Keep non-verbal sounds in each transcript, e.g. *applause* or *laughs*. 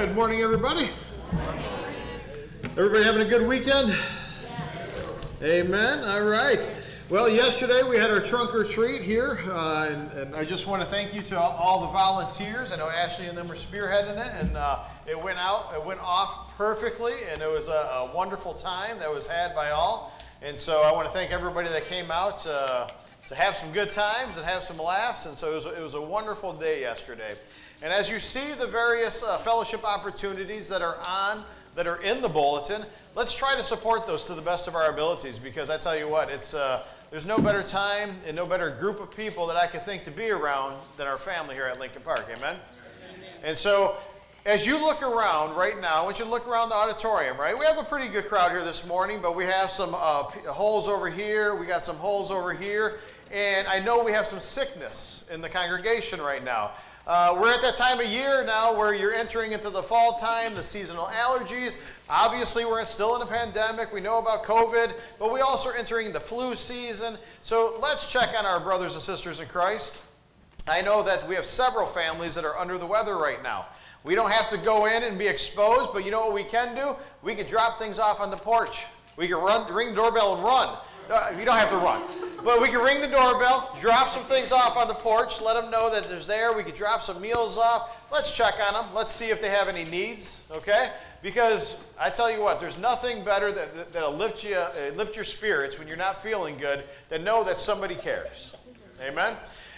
Good morning, everybody. Everybody having a good weekend? Amen. All right. Well, yesterday we had our trunk or treat here, uh, and, and, I just want to thank you to all, the volunteers. I know Ashley and them were spearheading it, and uh, it went out, it went off perfectly, and it was a, a, wonderful time that was had by all. And so I want to thank everybody that came out uh, to have some good times and have some laughs. And so it was, it was a wonderful day yesterday. And as you see the various uh, fellowship opportunities that are on, that are in the bulletin, let's try to support those to the best of our abilities because I tell you what, it's, uh, there's no better time and no better group of people that I could think to be around than our family here at Lincoln Park. Amen? Amen. And so as you look around right now, I want you to look around the auditorium, right? We have a pretty good crowd here this morning, but we have some uh, holes over here. We got some holes over here. And I know we have some sickness in the congregation right now. Uh, we're at that time of year now where you're entering into the fall time, the seasonal allergies. Obviously, we're still in a pandemic. We know about COVID, but we also are entering the flu season. So let's check on our brothers and sisters in Christ. I know that we have several families that are under the weather right now. We don't have to go in and be exposed, but you know what we can do? We can drop things off on the porch. We can run, ring the doorbell and run. Uh, you don't have to run. But we can ring the doorbell, drop some things off on the porch, let them know that there's there. We could drop some meals off. Let's check on them. Let's see if they have any needs, okay? Because I tell you what, there's nothing better that, that'll lift, you, uh, lift your spirits when you're not feeling good than know that somebody cares. Amen?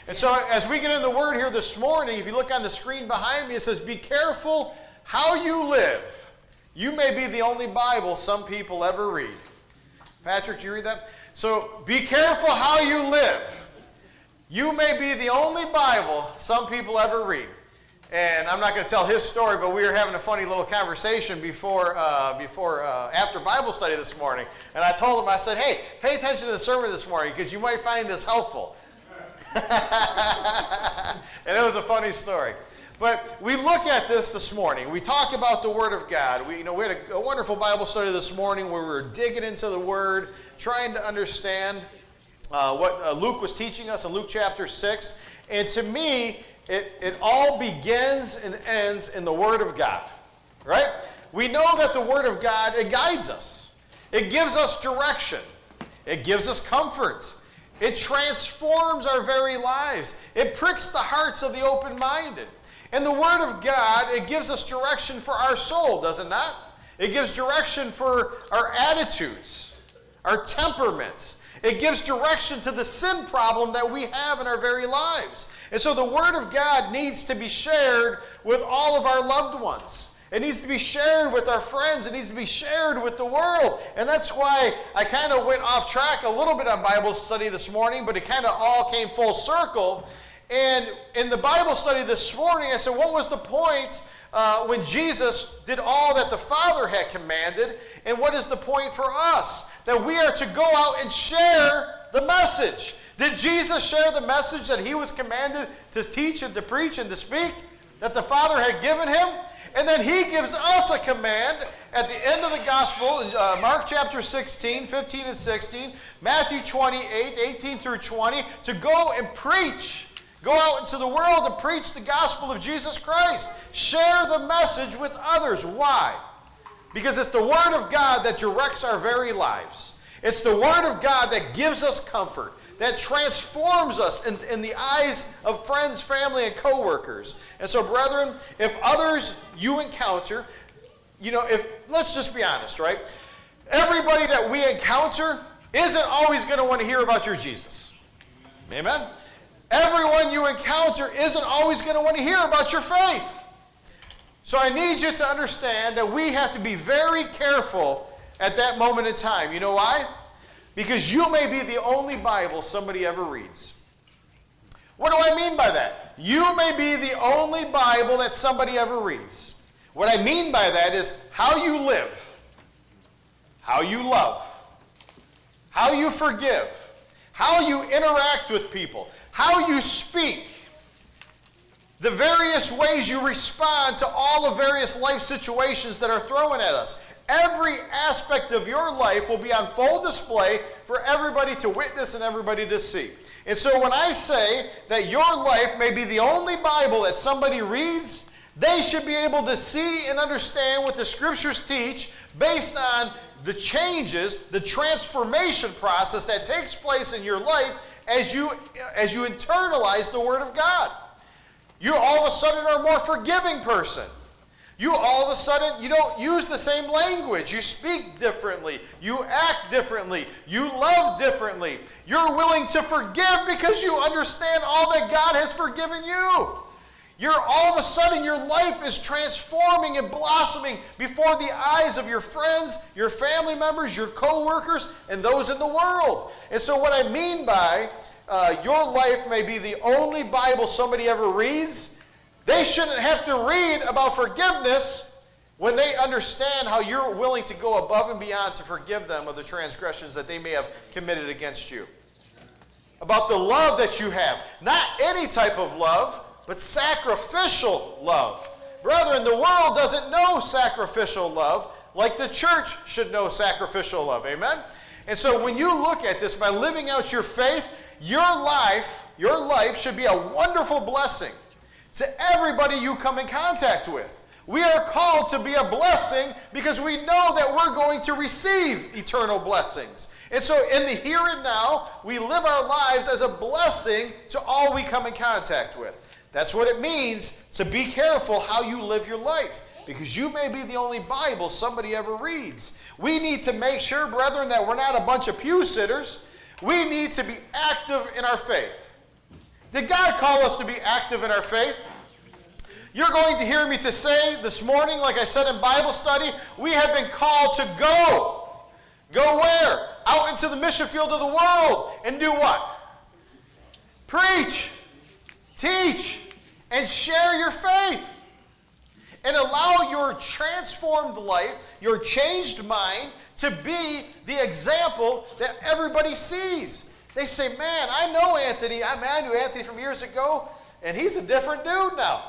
And so as we get in the word here this morning, if you look on the screen behind me, it says, Be careful how you live. You may be the only Bible some people ever read. Patrick, did you read that? So be careful how you live. You may be the only Bible some people ever read. And I'm not going to tell his story, but we were having a funny little conversation before, uh, before uh, after Bible study this morning. And I told him, I said, hey, pay attention to the sermon this morning because you might find this helpful. *laughs* and it was a funny story. But we look at this this morning. We talk about the Word of God. We, you know, we had a, a wonderful Bible study this morning where we were digging into the Word, trying to understand uh, what uh, Luke was teaching us in Luke chapter 6. And to me, it, it all begins and ends in the Word of God, right? We know that the Word of God, it guides us. It gives us direction. It gives us comforts. It transforms our very lives. It pricks the hearts of the open minded. And the Word of God, it gives us direction for our soul, does it not? It gives direction for our attitudes, our temperaments. It gives direction to the sin problem that we have in our very lives. And so the Word of God needs to be shared with all of our loved ones. It needs to be shared with our friends. It needs to be shared with the world. And that's why I kind of went off track a little bit on Bible study this morning, but it kind of all came full circle and in the Bible study this morning, I said, what was the point uh, when Jesus did all that the Father had commanded? And what is the point for us? That we are to go out and share the message. Did Jesus share the message that he was commanded to teach and to preach and to speak that the Father had given him? And then he gives us a command at the end of the gospel, uh, Mark chapter 16, 15 and 16, Matthew 28, 18 through 20, to go and preach Go out into the world and preach the gospel of Jesus Christ. Share the message with others. Why? Because it's the Word of God that directs our very lives. It's the Word of God that gives us comfort, that transforms us in, in the eyes of friends, family, and coworkers. And so, brethren, if others you encounter, you know, if let's just be honest, right? Everybody that we encounter isn't always going to want to hear about your Jesus. Amen? Everyone you encounter isn't always going to want to hear about your faith. So I need you to understand that we have to be very careful at that moment in time. You know why? Because you may be the only Bible somebody ever reads. What do I mean by that? You may be the only Bible that somebody ever reads. What I mean by that is how you live, how you love, how you forgive, how you interact with people, how you speak, the various ways you respond to all the various life situations that are thrown at us. Every aspect of your life will be on full display for everybody to witness and everybody to see. And so when I say that your life may be the only Bible that somebody reads, They should be able to see and understand what the scriptures teach based on the changes, the transformation process that takes place in your life as you, as you internalize the Word of God. You all of a sudden are a more forgiving person. You all of a sudden, you don't use the same language. You speak differently. You act differently. You love differently. You're willing to forgive because you understand all that God has forgiven you. You're all of a sudden, your life is transforming and blossoming before the eyes of your friends, your family members, your co workers, and those in the world. And so, what I mean by uh, your life may be the only Bible somebody ever reads, they shouldn't have to read about forgiveness when they understand how you're willing to go above and beyond to forgive them of the transgressions that they may have committed against you. About the love that you have. Not any type of love, but sacrificial love. Brethren, the world doesn't know sacrificial love like the church should know sacrificial love. Amen? And so when you look at this by living out your faith, your life, your life should be a wonderful blessing to everybody you come in contact with. We are called to be a blessing because we know that we're going to receive eternal blessings. And so, in the here and now, we live our lives as a blessing to all we come in contact with. That's what it means to be careful how you live your life because you may be the only Bible somebody ever reads. We need to make sure, brethren, that we're not a bunch of pew sitters. We need to be active in our faith. Did God call us to be active in our faith? You're going to hear me to say this morning, like I said in Bible study, we have been called to go. Go where? Out into the mission field of the world and do what? Preach, teach, and share your faith. And allow your transformed life, your changed mind, to be the example that everybody sees. They say, Man, I know Anthony. I, knew Anthony from years ago, and he's a different dude now.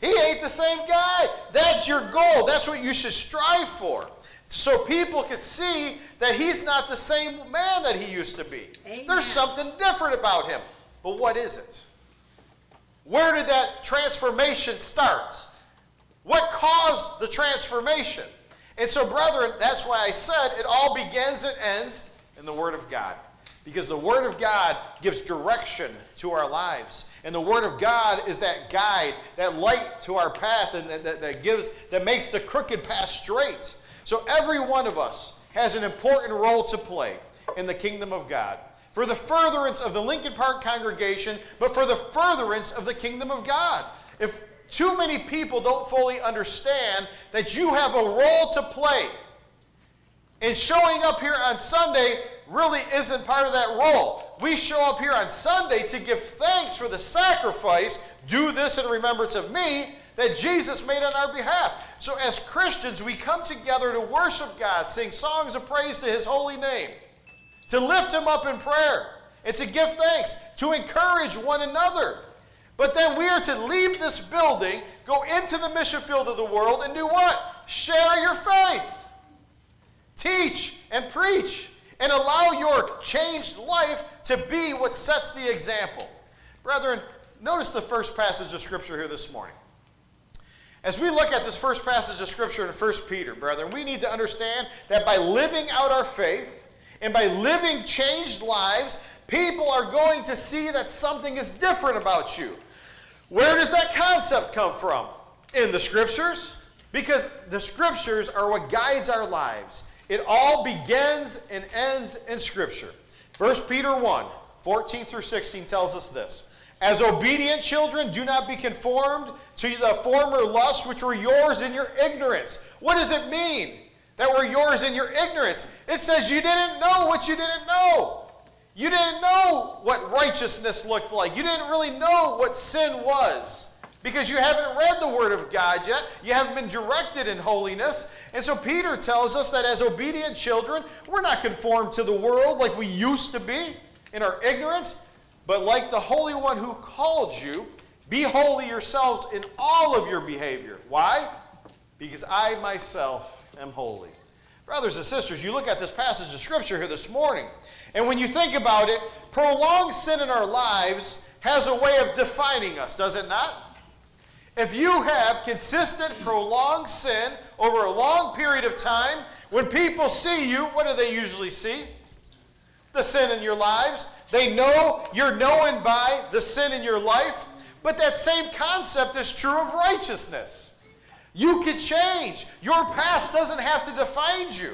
He ain't the same guy. That's your goal. That's what you should strive for. So people can see that he's not the same man that he used to be. Amen. There's something different about him. But what is it? Where did that transformation start? What caused the transformation? And so, brethren, that's why I said it all begins and ends in the Word of God. Because the Word of God gives direction to our lives. And the Word of God is that guide, that light to our path, and that, that, that gives, that makes the crooked path straight. So every one of us has an important role to play in the kingdom of God for the furtherance of the Lincoln Park congregation, but for the furtherance of the kingdom of God. If too many people don't fully understand that you have a role to play, and showing up here on Sunday really isn't part of that role. We show up here on Sunday to give thanks for the sacrifice, do this in remembrance of me, that Jesus made on our behalf. So, as Christians, we come together to worship God, sing songs of praise to His holy name to lift him up in prayer, and to give thanks, to encourage one another. But then we are to leave this building, go into the mission field of the world, and do what? Share your faith, teach and preach, and allow your changed life to be what sets the example. Brethren, notice the first passage of Scripture here this morning. As we look at this first passage of Scripture in 1 Peter, brethren, we need to understand that by living out our faith, and by living changed lives, people are going to see that something is different about you. Where does that concept come from? In the scriptures? Because the scriptures are what guides our lives. It all begins and ends in scripture. 1 Peter 1 14 through 16 tells us this. As obedient children, do not be conformed to the former lusts which were yours in your ignorance. What does it mean? That were yours in your ignorance. It says you didn't know what you didn't know. You didn't know what righteousness looked like. You didn't really know what sin was because you haven't read the Word of God yet. You haven't been directed in holiness. And so Peter tells us that as obedient children, we're not conformed to the world like we used to be in our ignorance, but like the Holy One who called you, be holy yourselves in all of your behavior. Why? Because I myself am holy. Brothers and sisters, you look at this passage of Scripture here this morning, and when you think about it, prolonged sin in our lives has a way of defining us, does it not? If you have consistent, prolonged sin over a long period of time, when people see you, what do they usually see? The sin in your lives. They know you're known by the sin in your life. But that same concept is true of righteousness. You can change. Your past doesn't have to define you.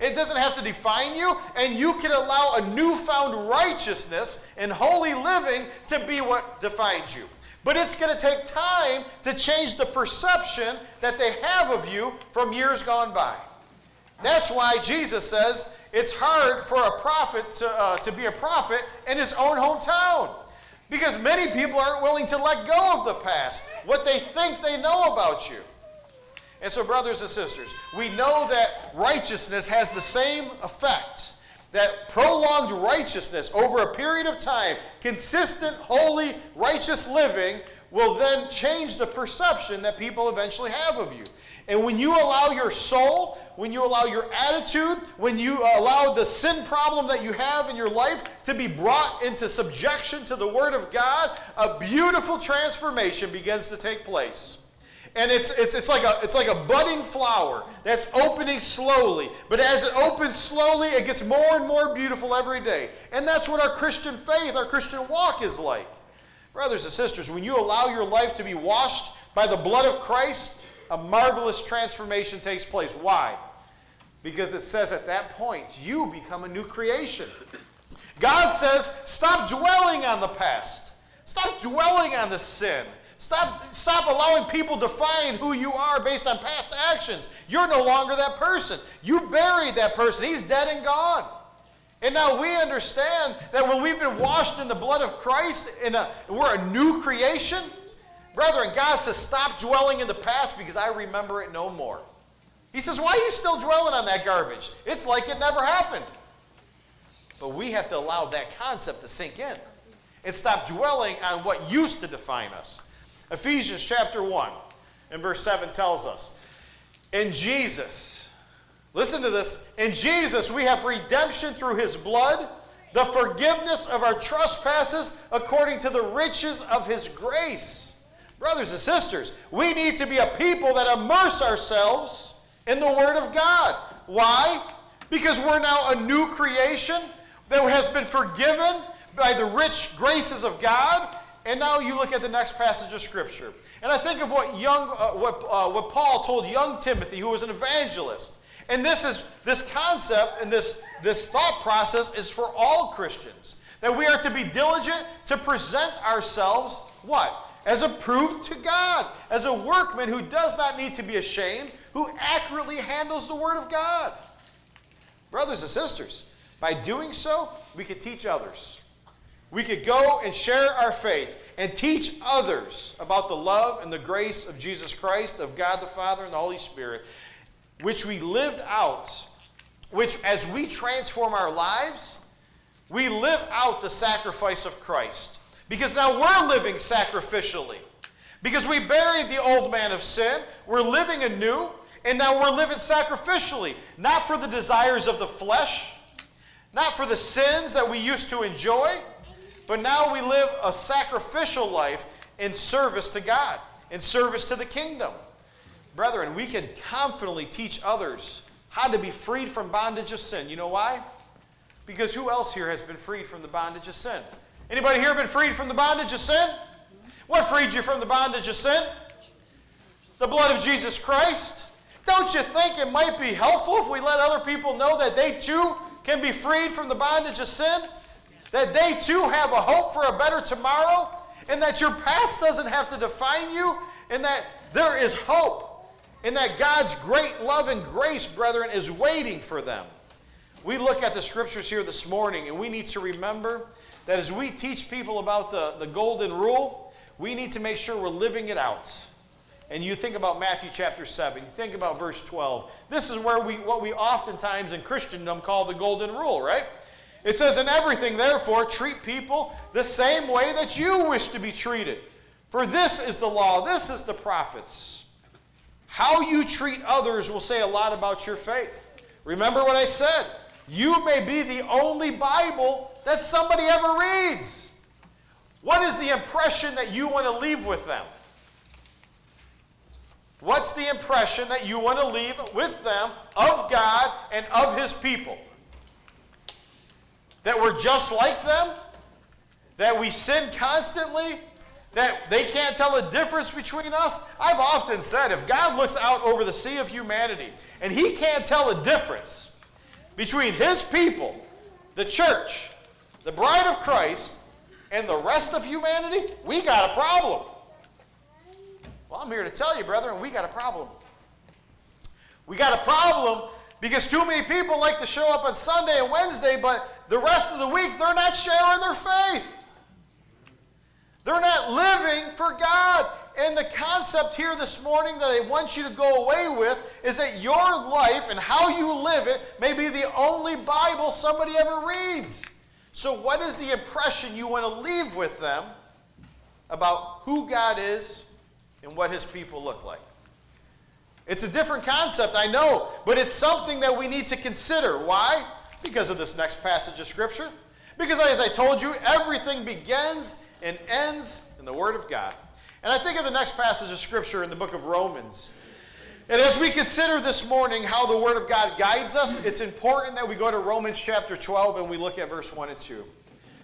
It doesn't have to define you, and you can allow a newfound righteousness and holy living to be what defines you. But it's going to take time to change the perception that they have of you from years gone by. That's why Jesus says it's hard for a prophet to, uh, to be a prophet in his own hometown. Because many people aren't willing to let go of the past, what they think they know about you. And so, brothers and sisters, we know that righteousness has the same effect. That prolonged righteousness over a period of time, consistent, holy, righteous living, will then change the perception that people eventually have of you. And when you allow your soul, when you allow your attitude, when you allow the sin problem that you have in your life to be brought into subjection to the Word of God, a beautiful transformation begins to take place. And it's, it's, it's, like a, it's like a budding flower that's opening slowly. But as it opens slowly, it gets more and more beautiful every day. And that's what our Christian faith, our Christian walk is like. Brothers and sisters, when you allow your life to be washed by the blood of Christ, a marvelous transformation takes place. Why? Because it says at that point, you become a new creation. God says, stop dwelling on the past. Stop dwelling on the sin. Stop, stop allowing people to define who you are based on past actions. You're no longer that person. You buried that person. He's dead and gone. And now we understand that when we've been washed in the blood of Christ, in a, uh, we're a new creation. Brethren, God says, stop dwelling in the past because I remember it no more. He says, why are you still dwelling on that garbage? It's like it never happened. But we have to allow that concept to sink in and stop dwelling on what used to define us. Ephesians chapter 1 and verse 7 tells us, In Jesus, Listen to this. In Jesus, we have redemption through his blood, the forgiveness of our trespasses according to the riches of his grace. Brothers and sisters, we need to be a people that immerse ourselves in the Word of God. Why? Because we're now a new creation that has been forgiven by the rich graces of God. And now you look at the next passage of Scripture. And I think of what, young, uh, what, uh, what Paul told young Timothy, who was an evangelist. And this is this concept and this, this thought process is for all Christians. That we are to be diligent to present ourselves what? As approved to God, as a workman who does not need to be ashamed, who accurately handles the Word of God. Brothers and sisters, by doing so, we could teach others. We could go and share our faith and teach others about the love and the grace of Jesus Christ, of God the Father, and the Holy Spirit which we lived out, which as we transform our lives, we live out the sacrifice of Christ. Because now we're living sacrificially. Because we buried the old man of sin, we're living anew, and now we're living sacrificially, not for the desires of the flesh, not for the sins that we used to enjoy, but now we live a sacrificial life in service to God, in service to the kingdom. Brethren, we can confidently teach others how to be freed from bondage of sin. You know why? Because who else here has been freed from the bondage of sin? Anybody here been freed from the bondage of sin? What freed you from the bondage of sin? The blood of Jesus Christ. Don't you think it might be helpful if we let other people know that they too can be freed from the bondage of sin? That they too have a hope for a better tomorrow? And that your past doesn't have to define you? And that there is hope and that God's great love and grace, brethren, is waiting for them. We look at the scriptures here this morning, and we need to remember that as we teach people about the, the golden rule, we need to make sure we're living it out. And you think about Matthew chapter 7, you think about verse 12. This is where we what we oftentimes in Christendom call the golden rule, right? It says, In everything, therefore, treat people the same way that you wish to be treated. For this is the law, this is the prophets. How you treat others will say a lot about your faith. Remember what I said. You may be the only Bible that somebody ever reads. What is the impression that you want to leave with them? What's the impression that you want to leave with them of God and of His people? That we're just like them? That we sin constantly? That they can't tell the difference between us? I've often said if God looks out over the sea of humanity and He can't tell the difference between His people, the church, the bride of Christ, and the rest of humanity, we got a problem. Well, I'm here to tell you, brethren, we got a problem. We got a problem because too many people like to show up on Sunday and Wednesday, but the rest of the week they're not sharing their faith. They're not living for God. And the concept here this morning that I want you to go away with is that your life and how you live it may be the only Bible somebody ever reads. So, what is the impression you want to leave with them about who God is and what his people look like? It's a different concept, I know, but it's something that we need to consider. Why? Because of this next passage of Scripture. Because, as I told you, everything begins and ends in the Word of God. And I think of the next passage of Scripture in the book of Romans. And as we consider this morning how the Word of God guides us, it's important that we go to Romans chapter 12 and we look at verse 1 and 2.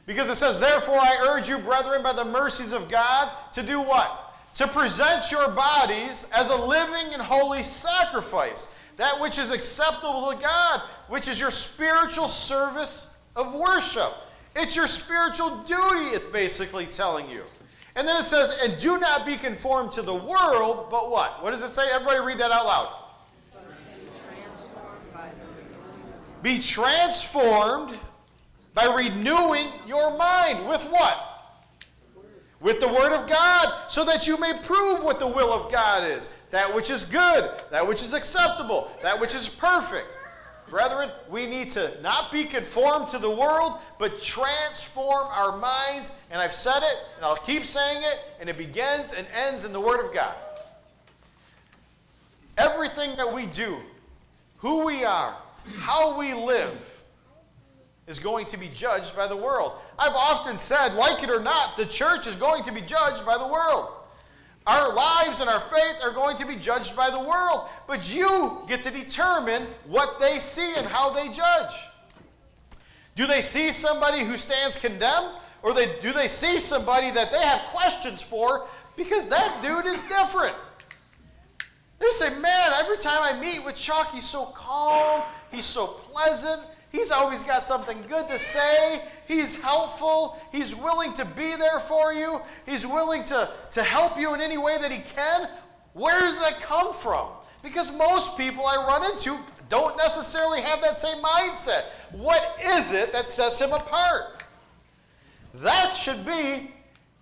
Because it says, Therefore I urge you, brethren, by the mercies of God, to do what? To present your bodies as a living and holy sacrifice, that which is acceptable to God, which is your spiritual service of worship. It's your spiritual duty, it's basically telling you. And then it says, and do not be conformed to the world, but what? What does it say? Everybody read that out loud. Be transformed by renewing your mind. With what? With the Word of God, so that you may prove what the will of God is. That which is good, that which is acceptable, that which is perfect. Brethren, we need to not be conformed to the world, but transform our minds. And I've said it, and I'll keep saying it, and it begins and ends in the Word of God. Everything that we do, who we are, how we live, is going to be judged by the world. I've often said, like it or not, the church is going to be judged by the world. Our lives and our faith are going to be judged by the world, but you get to determine what they see and how they judge. Do they see somebody who stands condemned, or they, do they see somebody that they have questions for because that dude is different? They say, man, every time I meet with Chuck, he's so calm, he's so pleasant, He's always got something good to say. He's helpful. He's willing to be there for you. He's willing to, to help you in any way that he can. Where does that come from? Because most people I run into don't necessarily have that same mindset. What is it that sets him apart? That should be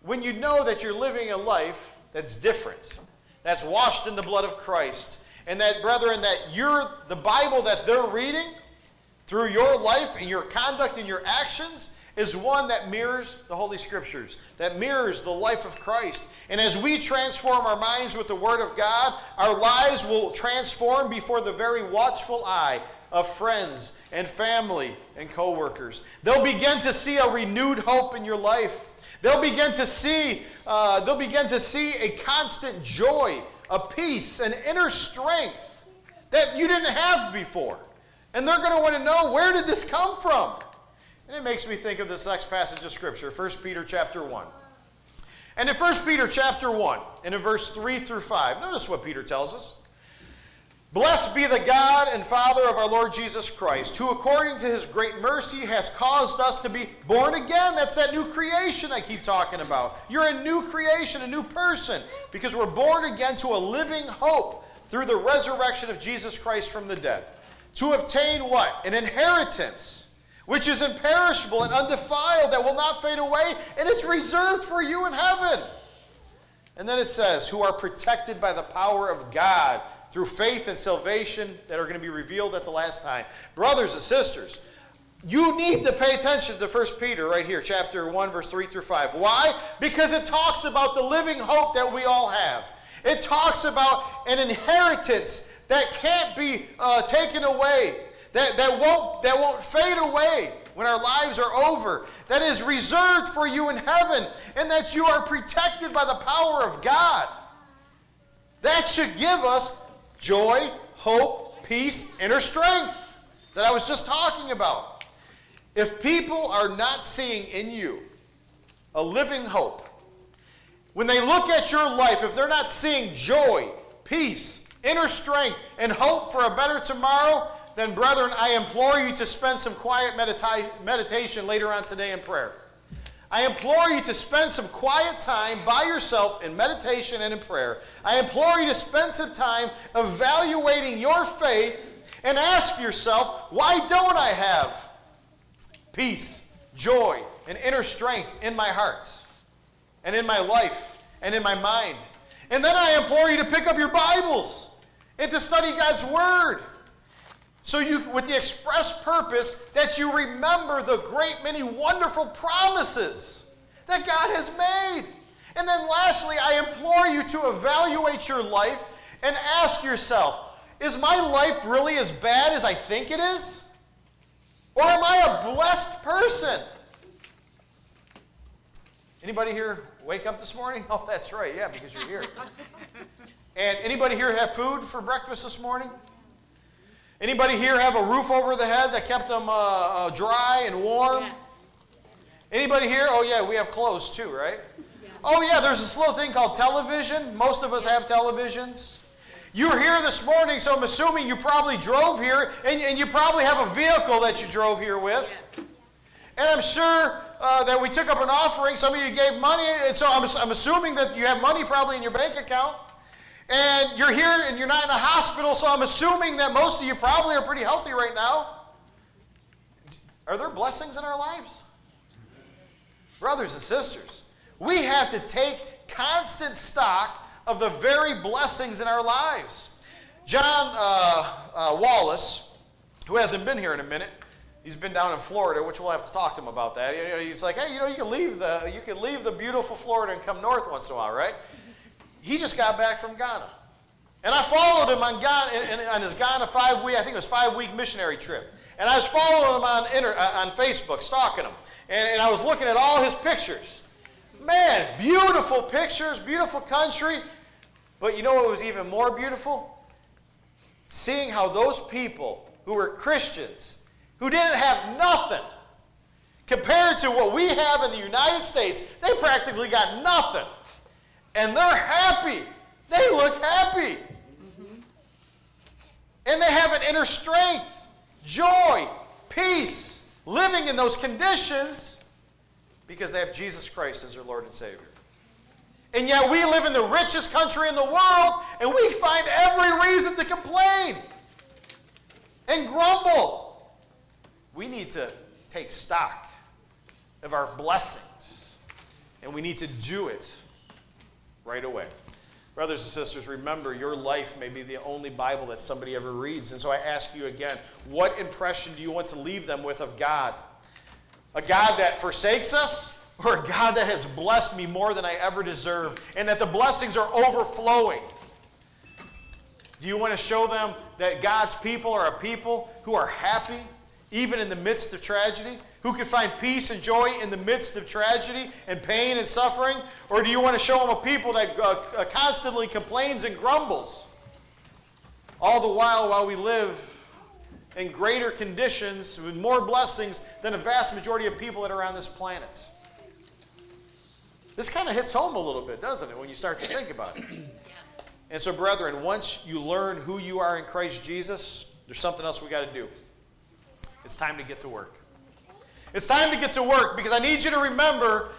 when you know that you're living a life that's different, that's washed in the blood of Christ, and that, brethren, that you're the Bible that they're reading through your life and your conduct and your actions is one that mirrors the Holy Scriptures, that mirrors the life of Christ. And as we transform our minds with the Word of God, our lives will transform before the very watchful eye of friends and family and coworkers. They'll begin to see a renewed hope in your life. They'll begin to see, uh, they'll begin to see a constant joy, a peace, an inner strength that you didn't have before. And they're going to want to know where did this come from? And it makes me think of this next passage of Scripture, 1 Peter chapter 1. And in 1 Peter chapter 1, and in verse 3 through 5, notice what Peter tells us. Blessed be the God and Father of our Lord Jesus Christ, who according to his great mercy has caused us to be born again. That's that new creation I keep talking about. You're a new creation, a new person, because we're born again to a living hope through the resurrection of Jesus Christ from the dead to obtain what? An inheritance, which is imperishable and undefiled, that will not fade away, and it's reserved for you in heaven. And then it says, who are protected by the power of God through faith and salvation that are going to be revealed at the last time. Brothers and sisters, you need to pay attention to 1 Peter right here, chapter 1, verse 3 through 5. Why? Because it talks about the living hope that we all have. It talks about an inheritance that can't be uh, taken away, that, that, won't, that won't fade away when our lives are over, that is reserved for you in heaven, and that you are protected by the power of God. That should give us joy, hope, peace, inner strength that I was just talking about. If people are not seeing in you a living hope, when they look at your life, if they're not seeing joy, peace, inner strength, and hope for a better tomorrow, then, brethren, I implore you to spend some quiet medita- meditation later on today in prayer. I implore you to spend some quiet time by yourself in meditation and in prayer. I implore you to spend some time evaluating your faith and ask yourself, why don't I have peace, joy, and inner strength in my heart and in my life and in my mind? And then I implore you to pick up your Bibles and to study God's Word so you, with the express purpose that you remember the great many wonderful promises that God has made. And then lastly, I implore you to evaluate your life and ask yourself, is my life really as bad as I think it is? Or am I a blessed person? Anybody here wake up this morning? *laughs* Oh, that's right. Yeah, because you're here. And anybody here have food for breakfast this morning? Anybody here have a roof over the head that kept them uh, uh, dry and warm? Yes. Anybody here? Oh yeah, we have clothes too, right? Yeah. Oh yeah, there's this little thing called television. Most of us have televisions. You're here this morning, so I'm assuming you probably drove here, and, and you probably have a vehicle that you drove here with. Yes. And I'm sure uh, that we took up an offering. Some of you gave money, and so I'm, I'm assuming that you have money probably in your bank account. And you're here and you're not in a hospital, so I'm assuming that most of you probably are pretty healthy right now. Are there blessings in our lives? Brothers and sisters, we have to take constant stock of the very blessings in our lives. John uh, uh, Wallace, who hasn't been here in a minute, he's been down in Florida, which we'll have to talk to him about that. You know, he's like, hey, you know, you can leave the you can leave the beautiful Florida and come north once in a while, right? he just got back from Ghana. And I followed him on, Ghana, on his Ghana five week, I think it was five week missionary trip. And I was following him on, inter, uh, on Facebook, stalking him. And, and I was looking at all his pictures. Man, beautiful pictures, beautiful country. But you know what was even more beautiful? Seeing how those people who were Christians, who didn't have nothing, compared to what we have in the United States, they practically got nothing and they're happy. They look happy. Mm-hmm. And they have an inner strength, joy, peace, living in those conditions because they have Jesus Christ as their Lord and Savior. And yet we live in the richest country in the world and we find every reason to complain and grumble. We need to take stock of our blessings and we need to do it right away. Brothers and sisters, remember your life may be the only Bible that somebody ever reads. And so I ask you again, what impression do you want to leave them with of God? A God that forsakes us or a God that has blessed me more than I ever deserve and that the blessings are overflowing? Do you want to show them that God's people are a people who are happy even in the midst of tragedy? who can find peace and joy in the midst of tragedy and pain and suffering? Or do you want to show them a people that uh, uh, constantly complains and grumbles? All the while, while we live in greater conditions with more blessings than a vast majority of people that are on this planet. This kind of hits home a little bit, doesn't it, when you start to think about it? And so, brethren, once you learn who you are in Christ Jesus, there's something else we got to do. It's time to get to work. It's time to get to work because I need you to remember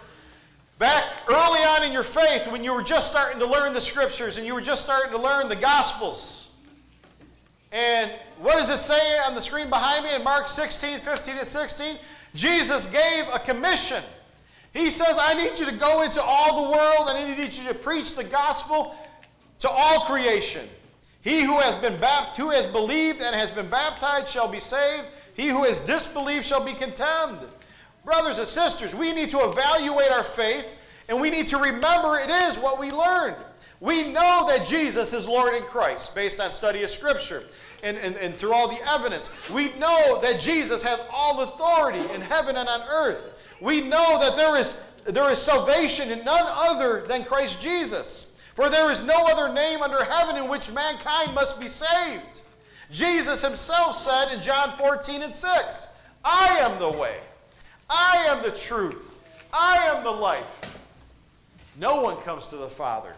back early on in your faith when you were just starting to learn the scriptures and you were just starting to learn the gospels. And what does it say on the screen behind me in Mark 16, 15, and 16? Jesus gave a commission. He says, I need you to go into all the world and I need you to preach the gospel to all creation. He who has been baptized, who has believed and has been baptized shall be saved. He who has disbelieved shall be condemned. Brothers and sisters, we need to evaluate our faith and we need to remember it is what we learned. We know that Jesus is Lord in Christ based on study of Scripture and, and, and through all the evidence. We know that Jesus has all authority in heaven and on earth. We know that there is, there is salvation in none other than Christ Jesus. For there is no other name under heaven in which mankind must be saved. Jesus himself said in John 14 and 6, I am the way, I am the truth, I am the life. No one comes to the Father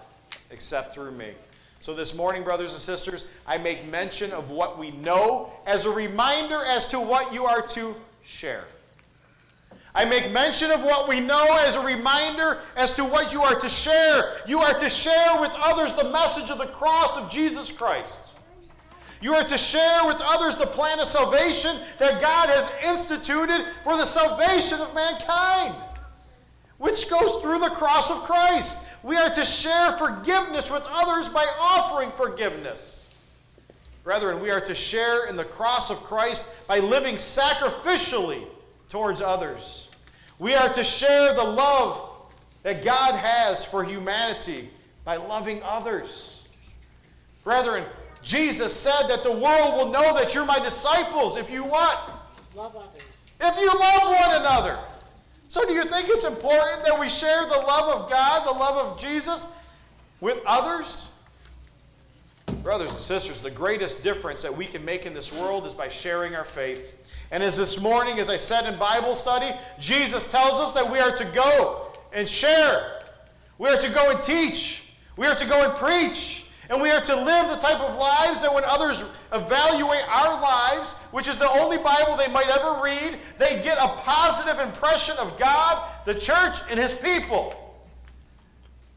except through me. So, this morning, brothers and sisters, I make mention of what we know as a reminder as to what you are to share. I make mention of what we know as a reminder as to what you are to share. You are to share with others the message of the cross of Jesus Christ. You are to share with others the plan of salvation that God has instituted for the salvation of mankind, which goes through the cross of Christ. We are to share forgiveness with others by offering forgiveness. Brethren, we are to share in the cross of Christ by living sacrificially towards others. We are to share the love that God has for humanity by loving others. Brethren, Jesus said that the world will know that you're my disciples if you what? Love others. If you love one another. So, do you think it's important that we share the love of God, the love of Jesus, with others? Brothers and sisters, the greatest difference that we can make in this world is by sharing our faith. And as this morning, as I said in Bible study, Jesus tells us that we are to go and share. We are to go and teach. We are to go and preach. And we are to live the type of lives that when others evaluate our lives, which is the only Bible they might ever read, they get a positive impression of God, the church, and His people.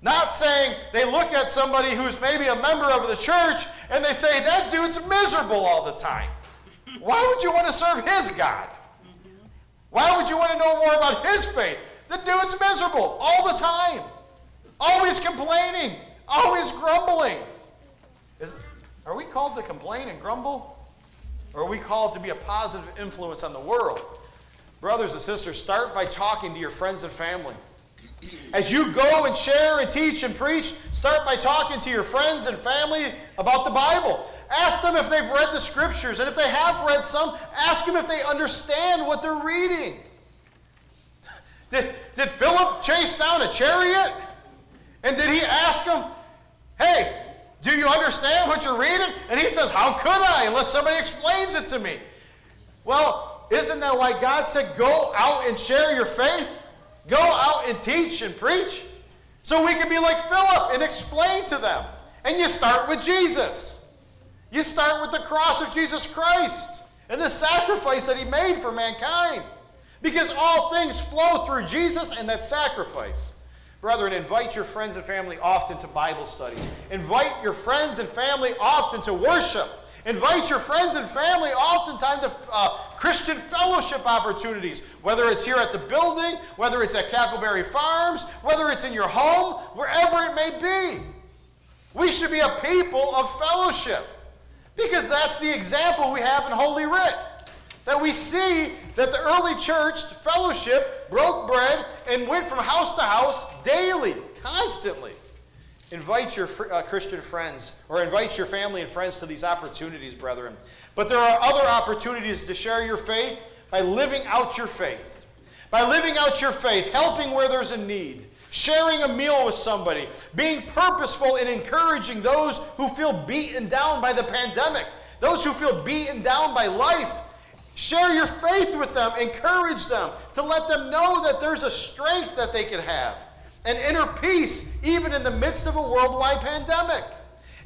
Not saying they look at somebody who's maybe a member of the church and they say, that dude's miserable all the time. Why would you want to serve his God? Why would you want to know more about his faith? The dude's miserable all the time, always complaining, always grumbling. Is, are we called to complain and grumble? Or are we called to be a positive influence on the world? Brothers and sisters, start by talking to your friends and family. As you go and share and teach and preach, start by talking to your friends and family about the Bible. Ask them if they've read the scriptures, and if they have read some, ask them if they understand what they're reading. Did, did Philip chase down a chariot? And did he ask him, hey, do you understand what you're reading? And he says, How could I unless somebody explains it to me? Well, isn't that why God said, Go out and share your faith? Go out and teach and preach? So we can be like Philip and explain to them. And you start with Jesus. You start with the cross of Jesus Christ and the sacrifice that he made for mankind. Because all things flow through Jesus and that sacrifice. Brethren, invite your friends and family often to Bible studies. Invite your friends and family often to worship. Invite your friends and family oftentimes to uh, Christian fellowship opportunities, whether it's here at the building, whether it's at Cackleberry Farms, whether it's in your home, wherever it may be. We should be a people of fellowship. Because that's the example we have in Holy Writ. That we see that the early church fellowship broke bread and went from house to house daily, constantly. Invite your uh, Christian friends or invite your family and friends to these opportunities, brethren. But there are other opportunities to share your faith by living out your faith. By living out your faith, helping where there's a need, sharing a meal with somebody, being purposeful in encouraging those who feel beaten down by the pandemic, those who feel beaten down by life. Share your faith with them, encourage them to let them know that there's a strength that they can have, an inner peace, even in the midst of a worldwide pandemic.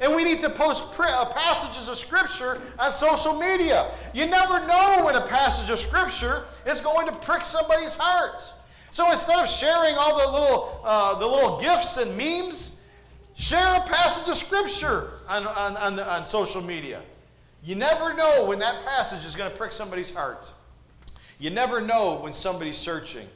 And we need to post uh, passages of Scripture on social media. You never know when a passage of Scripture is going to prick somebody's heart. So instead of sharing all the little, uh, the little GIFs and memes, share a passage of Scripture on, on, on, the, on social media. You never know when that passage is going to prick somebody's heart. You never know when somebody's searching.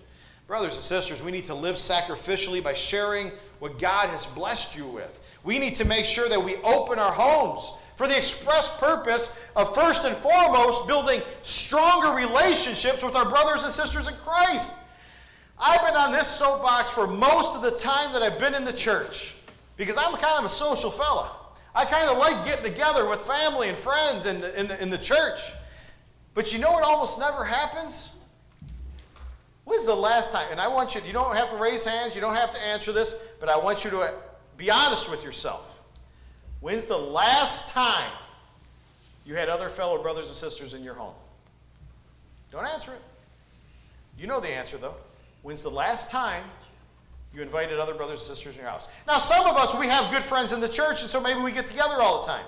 Brothers and sisters, we need to live sacrificially by sharing what God has blessed you with. We need to make sure that we open our homes for the express purpose of first and foremost building stronger relationships with our brothers and sisters in Christ. I've been on this soapbox for most of the time that I've been in the church because I'm kind of a social fella. I kind of like getting together with family and friends in the, in the, in the church. But you know what almost never happens? When's the last time? And I want you, you don't have to raise hands, you don't have to answer this, but I want you to be honest with yourself. When's the last time you had other fellow brothers and sisters in your home? Don't answer it. You know the answer, though. When's the last time you invited other brothers and sisters in your house? Now, some of us, we have good friends in the church, and so maybe we get together all the time.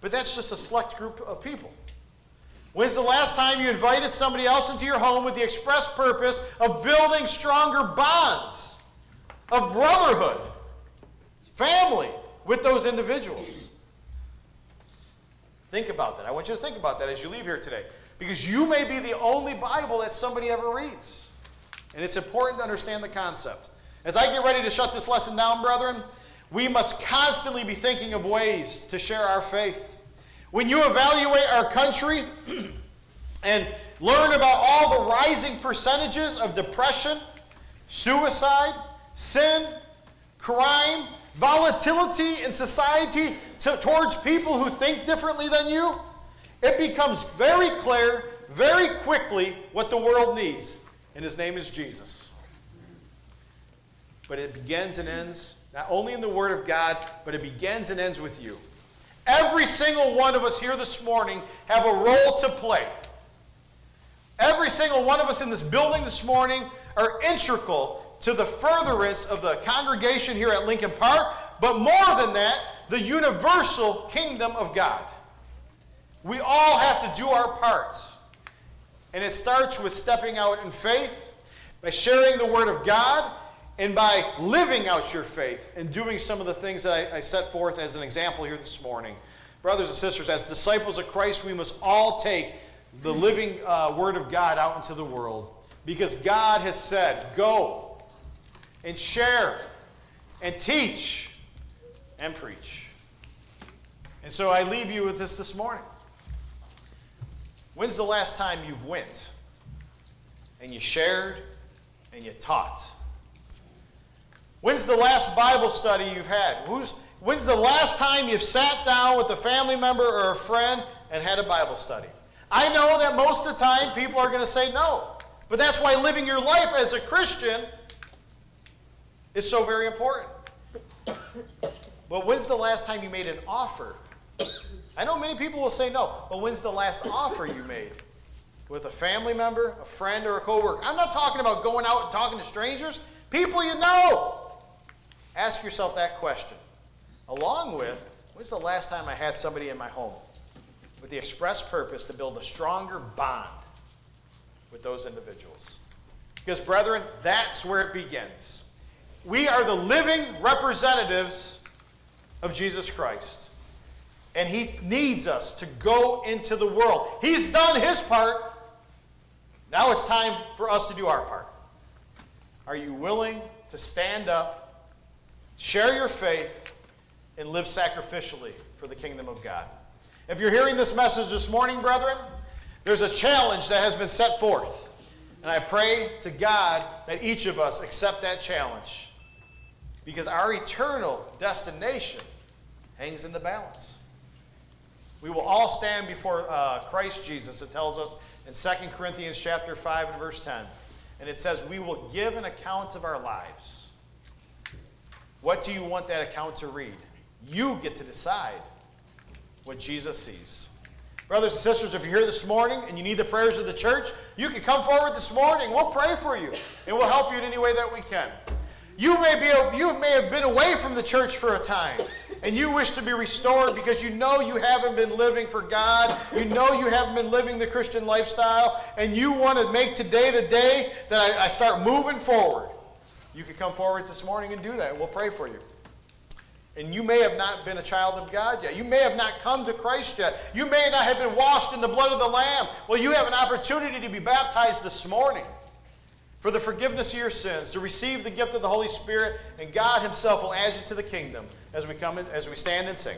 But that's just a select group of people. When's the last time you invited somebody else into your home with the express purpose of building stronger bonds of brotherhood, family with those individuals? Think about that. I want you to think about that as you leave here today. Because you may be the only Bible that somebody ever reads. And it's important to understand the concept. As I get ready to shut this lesson down, brethren, we must constantly be thinking of ways to share our faith. When you evaluate our country *clears throat* and learn about all the rising percentages of depression, suicide, sin, crime, volatility in society to, towards people who think differently than you, it becomes very clear very quickly what the world needs. And his name is Jesus. But it begins and ends not only in the Word of God, but it begins and ends with you. Every single one of us here this morning have a role to play. Every single one of us in this building this morning are integral to the furtherance of the congregation here at Lincoln Park, but more than that, the universal kingdom of God. We all have to do our parts. And it starts with stepping out in faith, by sharing the Word of God, and by living out your faith and doing some of the things that I, I set forth as an example here this morning. Brothers and sisters, as disciples of Christ, we must all take the living uh, Word of God out into the world because God has said, Go and share and teach and preach. And so I leave you with this this morning. When's the last time you've went and you shared and you taught? When's the last Bible study you've had? Who's, when's the last time you've sat down with a family member or a friend and had a Bible study? I know that most of the time people are going to say no. But that's why living your life as a Christian is so very important. But when's the last time you made an offer I know many people will say no, but when's the last offer you made? With a family member, a friend, or a coworker? I'm not talking about going out and talking to strangers, people you know. Ask yourself that question. Along with, when's the last time I had somebody in my home with the express purpose to build a stronger bond with those individuals? Because, brethren, that's where it begins. We are the living representatives of Jesus Christ. And he needs us to go into the world. He's done his part. Now it's time for us to do our part. Are you willing to stand up, share your faith, and live sacrificially for the kingdom of God? If you're hearing this message this morning, brethren, there's a challenge that has been set forth. And I pray to God that each of us accept that challenge because our eternal destination hangs in the balance. We will all stand before uh, Christ Jesus, it tells us in 2 Corinthians chapter 5 and verse 10. And it says, We will give an account of our lives. What do you want that account to read? You get to decide what Jesus sees. Brothers and sisters, if you're here this morning and you need the prayers of the church, you can come forward this morning. We'll pray for you, and we'll help you in any way that we can. You may, be, you may have been away from the church for a time and you wish to be restored because you know you haven't been living for God, you know you haven't been living the Christian lifestyle, and you want to make today the day that I, I start moving forward, you can come forward this morning and do that, and we'll pray for you. And you may have not been a child of God yet. You may have not come to Christ yet. You may not have been washed in the blood of the Lamb. Well, you have an opportunity to be baptized this morning for the forgiveness of your sins, to receive the gift of the Holy Spirit, and God Himself will add you to the kingdom as we come in, as we stand and sing.